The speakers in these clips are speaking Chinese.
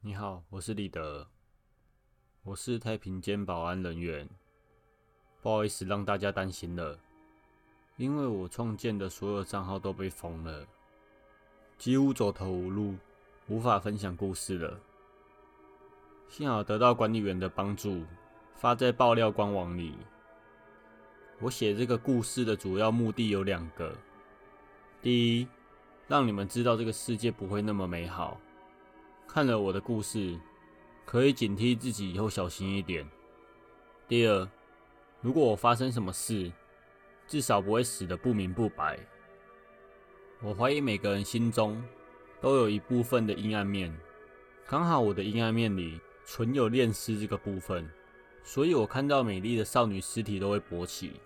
你好，我是李德，我是太平间保安人员。不好意思让大家担心了，因为我创建的所有账号都被封了，几乎走投无路，无法分享故事了。幸好得到管理员的帮助，发在爆料官网里。我写这个故事的主要目的有两个：第一，让你们知道这个世界不会那么美好。看了我的故事，可以警惕自己以后小心一点。第二，如果我发生什么事，至少不会死得不明不白。我怀疑每个人心中都有一部分的阴暗面，刚好我的阴暗面里存有恋尸这个部分，所以我看到美丽的少女尸体都会勃起。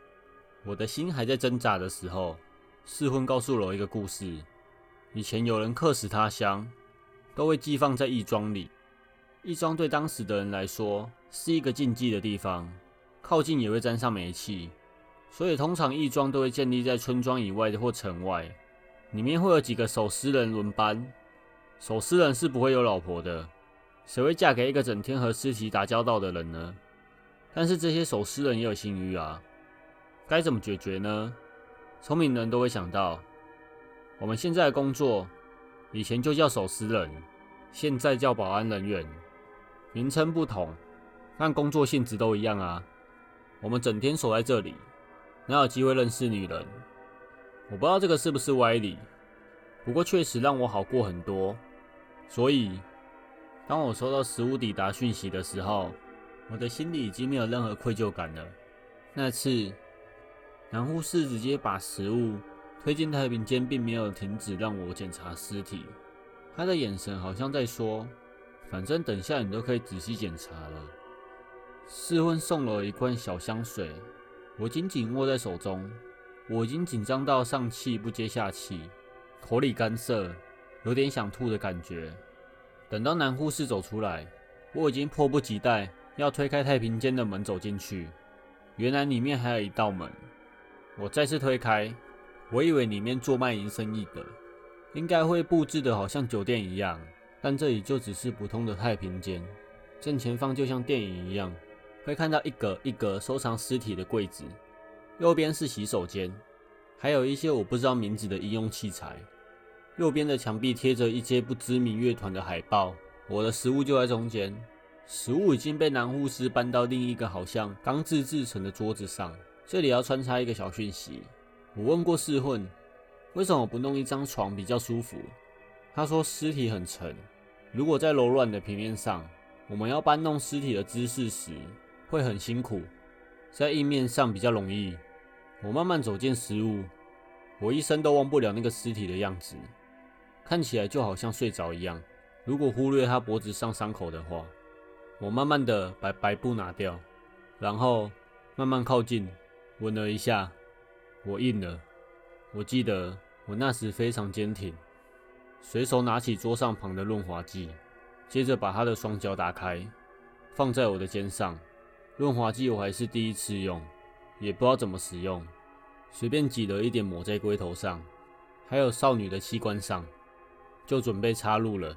我的心还在挣扎的时候，试婚告诉了我一个故事：以前有人客死他乡。都会寄放在义庄里。义庄对当时的人来说是一个禁忌的地方，靠近也会沾上霉气，所以通常义庄都会建立在村庄以外的或城外。里面会有几个守尸人轮班。守尸人是不会有老婆的，谁会嫁给一个整天和尸体打交道的人呢？但是这些守尸人也有性欲啊，该怎么解决呢？聪明人都会想到，我们现在的工作。以前就叫守尸人，现在叫保安人员，名称不同，但工作性质都一样啊。我们整天守在这里，哪有机会认识女人？我不知道这个是不是歪理，不过确实让我好过很多。所以，当我收到食物抵达讯息的时候，我的心里已经没有任何愧疚感了。那次，男护士直接把食物。推进太平间，并没有停止让我检查尸体。他的眼神好像在说：“反正等下你都可以仔细检查了。”试婚送了一罐小香水，我紧紧握在手中。我已经紧张到上气不接下气，口里干涩，有点想吐的感觉。等到男护士走出来，我已经迫不及待要推开太平间的门走进去。原来里面还有一道门。我再次推开。我以为里面做卖淫生意的，应该会布置的好像酒店一样，但这里就只是普通的太平间。正前方就像电影一样，会看到一格一格收藏尸体的柜子，右边是洗手间，还有一些我不知道名字的医用器材。右边的墙壁贴着一些不知名乐团的海报。我的食物就在中间，食物已经被男护士搬到另一个好像钢制制成的桌子上。这里要穿插一个小讯息。我问过试混，为什么不弄一张床比较舒服？他说尸体很沉，如果在柔软的平面上，我们要搬弄尸体的姿势时会很辛苦，在硬面上比较容易。我慢慢走进食物，我一生都忘不了那个尸体的样子，看起来就好像睡着一样。如果忽略他脖子上伤口的话，我慢慢的把白布拿掉，然后慢慢靠近，闻了一下。我硬了，我记得我那时非常坚挺，随手拿起桌上旁的润滑剂，接着把他的双脚打开，放在我的肩上。润滑剂我还是第一次用，也不知道怎么使用，随便挤了一点抹在龟头上，还有少女的器官上，就准备插入了。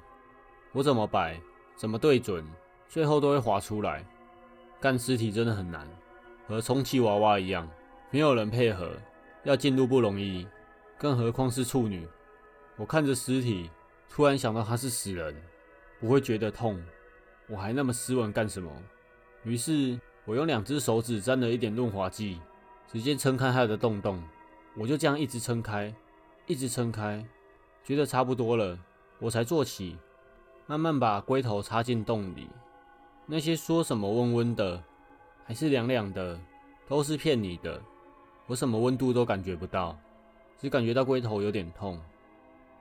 我怎么摆，怎么对准，最后都会滑出来。干尸体真的很难，和充气娃娃一样，没有人配合。要进入不容易，更何况是处女。我看着尸体，突然想到他是死人，不会觉得痛。我还那么斯文干什么？于是，我用两只手指沾了一点润滑剂，直接撑开他的洞洞。我就这样一直撑开，一直撑开，觉得差不多了，我才坐起，慢慢把龟头插进洞里。那些说什么温温的，还是凉凉的，都是骗你的。我什么温度都感觉不到，只感觉到龟头有点痛。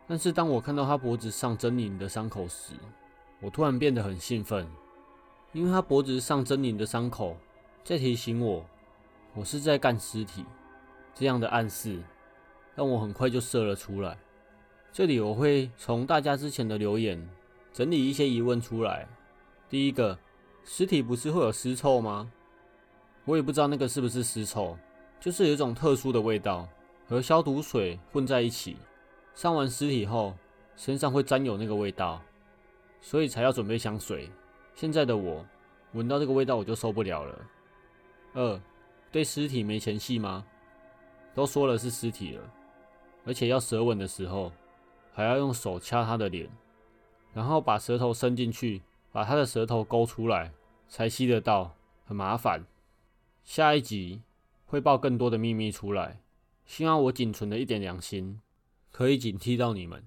但是当我看到他脖子上狰狞的伤口时，我突然变得很兴奋，因为他脖子上狰狞的伤口在提醒我，我是在干尸体。这样的暗示让我很快就射了出来。这里我会从大家之前的留言整理一些疑问出来。第一个，尸体不是会有尸臭吗？我也不知道那个是不是尸臭。就是有一种特殊的味道，和消毒水混在一起，上完尸体后身上会沾有那个味道。所以才要准备香水。现在的我闻到这个味道我就受不了了。二，对尸体没前戏吗？都说了是尸体了，而且要舌吻的时候还要用手掐他的脸，然后把舌头伸进去，把他的舌头勾出来才吸得到，很麻烦。下一集会爆更多的秘密出来，希望我仅存的一点良心可以警惕到你们。